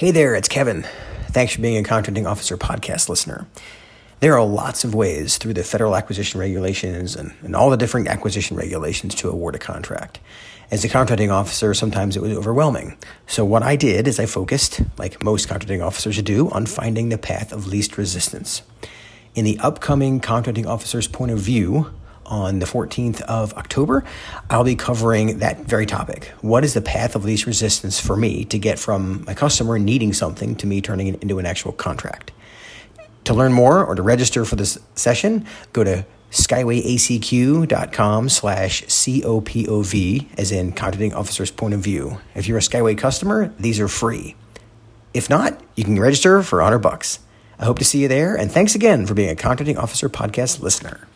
Hey there, it's Kevin. Thanks for being a Contracting Officer podcast listener. There are lots of ways through the federal acquisition regulations and, and all the different acquisition regulations to award a contract. As a contracting officer, sometimes it was overwhelming. So, what I did is I focused, like most contracting officers do, on finding the path of least resistance. In the upcoming contracting officer's point of view, on the 14th of October, I'll be covering that very topic. What is the path of least resistance for me to get from my customer needing something to me turning it into an actual contract? To learn more or to register for this session, go to skywayacq.com slash COPOV, as in contracting officer's point of view. If you're a Skyway customer, these are free. If not, you can register for 100 bucks. I hope to see you there, and thanks again for being a contracting officer podcast listener.